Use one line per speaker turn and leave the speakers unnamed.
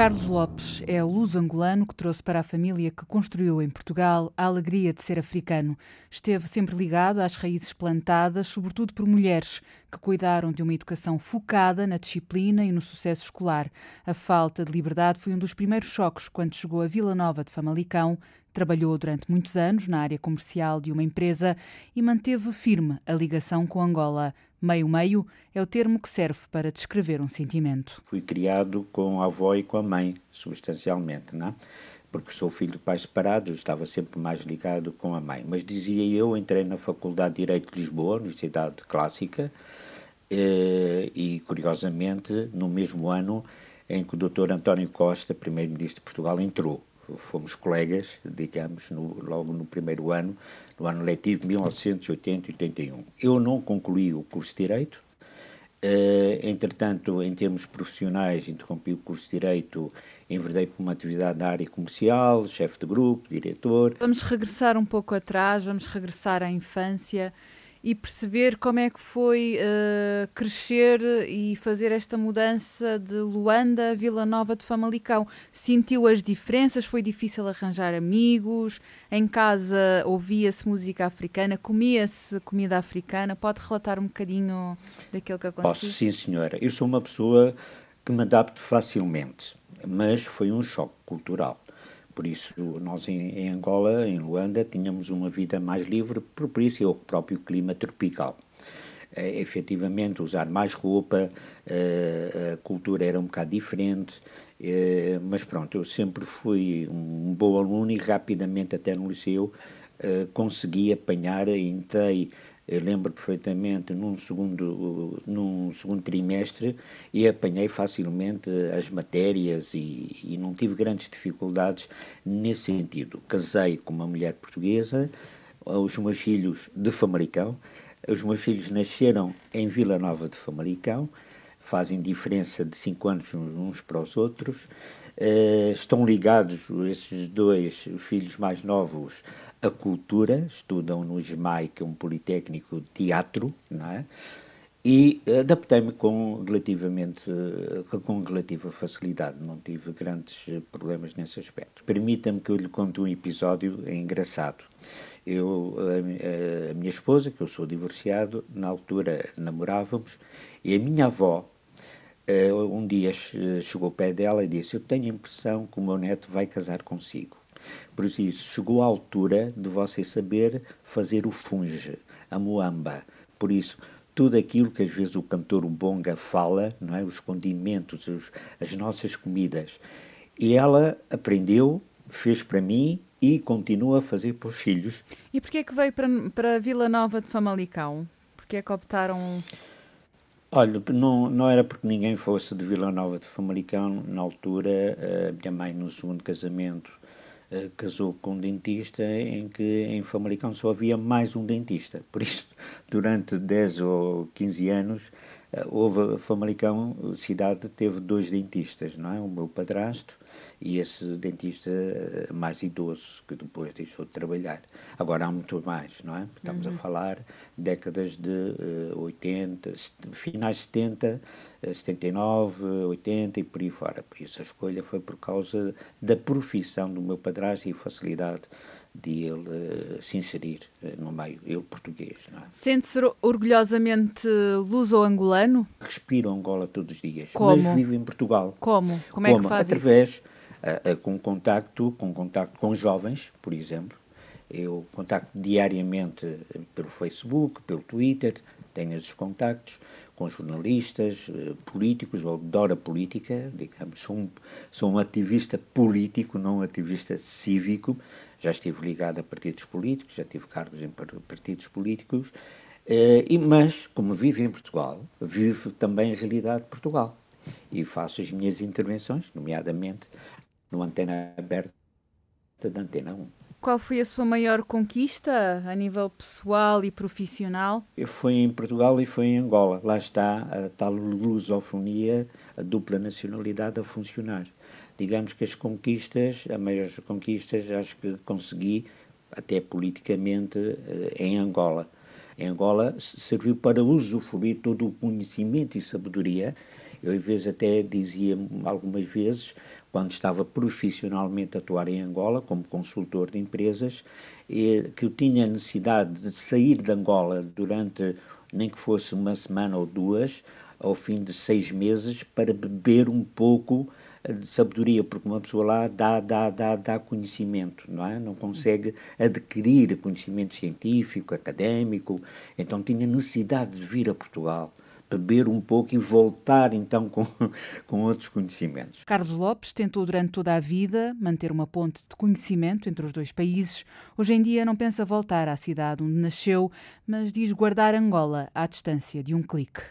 Carlos Lopes é o luso-angolano que trouxe para a família que construiu em Portugal a alegria de ser africano. Esteve sempre ligado às raízes plantadas, sobretudo por mulheres que cuidaram de uma educação focada na disciplina e no sucesso escolar. A falta de liberdade foi um dos primeiros choques quando chegou a Vila Nova de Famalicão, Trabalhou durante muitos anos na área comercial de uma empresa e manteve firme a ligação com Angola. Meio-meio é o termo que serve para descrever um sentimento.
Fui criado com a avó e com a mãe, substancialmente, não é? porque sou filho de pais separados, estava sempre mais ligado com a mãe. Mas dizia eu, entrei na Faculdade de Direito de Lisboa, Universidade Clássica, eh, e curiosamente, no mesmo ano em que o Dr. António Costa, primeiro-ministro de Portugal, entrou fomos colegas, digamos, no, logo no primeiro ano, no ano letivo 1980-81. Eu não concluí o curso de Direito, Uh, entretanto, em termos profissionais, interrompi o curso de Direito, enverdei por uma atividade na área comercial, chefe de grupo, diretor.
Vamos regressar um pouco atrás, vamos regressar à infância e perceber como é que foi uh, crescer e fazer esta mudança de Luanda a Vila Nova de Famalicão. Sentiu as diferenças? Foi difícil arranjar amigos? Em casa ouvia-se música africana? Comia-se comida africana? Pode relatar um bocadinho daquilo que aconteceu?
Posso, sim, senhora. Eu sou uma pessoa que me adapto facilmente, mas foi um choque cultural. Por isso, nós em, em, Angola, em Luanda, tínhamos uma vida mais livre, por, por isso é o próprio clima tropical. É, efetivamente, usar mais roupa, é, a cultura era um bocado diferente, é, mas pronto, eu sempre fui um bom aluno e rapidamente, até no liceu, consegui apanhar, entrei eu lembro perfeitamente num segundo, num segundo trimestre e apanhei facilmente as matérias e, e não tive grandes dificuldades nesse sentido. Casei com uma mulher portuguesa, os meus filhos de Famalicão, os meus filhos nasceram em Vila Nova de Famalicão, fazem diferença de 5 anos uns para os outros. Uh, estão ligados, esses dois, os filhos mais novos, à cultura, estudam no SMAI, que é um politécnico de teatro, não é? E adaptei-me com relativamente com relativa facilidade, não tive grandes problemas nesse aspecto. Permita-me que eu lhe conte um episódio engraçado. Eu, a, a, minha esposa, que eu sou divorciado, na altura namorávamos, e a minha avó, eh, um dia chegou ao pé dela e disse: Eu tenho a impressão que o meu neto vai casar consigo. Por isso, chegou a altura de você saber fazer o funge, a moamba. Por isso, tudo aquilo que às vezes o cantor Bonga fala, não é? os condimentos, os, as nossas comidas. E ela aprendeu, fez para mim e continua a fazer para os filhos.
E porquê é que veio para, para Vila Nova de Famalicão? Porquê é que optaram...
Olha, não, não era porque ninguém fosse de Vila Nova de Famalicão, na altura, a minha mãe no segundo casamento uh, casou com um dentista em que em Famalicão só havia mais um dentista. Por isso, durante 10 ou 15 anos, houve Famalicão, cidade, teve dois dentistas, não é? O meu padrasto e esse dentista eh, mais idoso que depois deixou de trabalhar. Agora há muito mais, não é? Estamos uhum. a falar décadas de uh, 80, finais de 70, uh, 79, 80 e por aí fora. Por isso a escolha foi por causa da profissão do meu padrasto e facilidade de ele uh, se inserir uh, no meio, ele português. É?
Sente-se orgulhosamente luso-angolano?
Respiro Angola todos os dias,
Como?
mas vivo em Portugal.
Como? Como é Como? que faz
Através,
isso?
uh, com contacto, com contacto com jovens, por exemplo. Eu contacto diariamente pelo Facebook, pelo Twitter, tenho esses contactos com jornalistas, uh, políticos, ou adoro a política, digamos, sou um, sou um ativista político, não um ativista cívico. Já estive ligado a partidos políticos, já tive cargos em partidos políticos, uh, e, mas, como vivo em Portugal, vivo também a realidade de Portugal e faço as minhas intervenções, nomeadamente no Antena Aberta da Antena 1.
Qual foi a sua maior conquista a nível pessoal e profissional?
Eu fui em Portugal e fui em Angola. Lá está a tal lusofonia, a dupla nacionalidade a funcionar. Digamos que as conquistas, as maiores conquistas, acho que consegui, até politicamente, eh, em Angola. Em Angola serviu para usufruir todo o conhecimento e sabedoria Eu, às vezes, até dizia algumas vezes, quando estava profissionalmente a atuar em Angola, como consultor de empresas, que eu tinha necessidade de sair de Angola durante, nem que fosse uma semana ou duas, ao fim de seis meses, para beber um pouco de sabedoria, porque uma pessoa lá dá, dá, dá, dá conhecimento, não é? Não consegue adquirir conhecimento científico, académico, então tinha necessidade de vir a Portugal beber um pouco e voltar então com, com outros conhecimentos.
Carlos Lopes tentou durante toda a vida manter uma ponte de conhecimento entre os dois países. Hoje em dia não pensa voltar à cidade onde nasceu, mas diz guardar Angola à distância de um clique.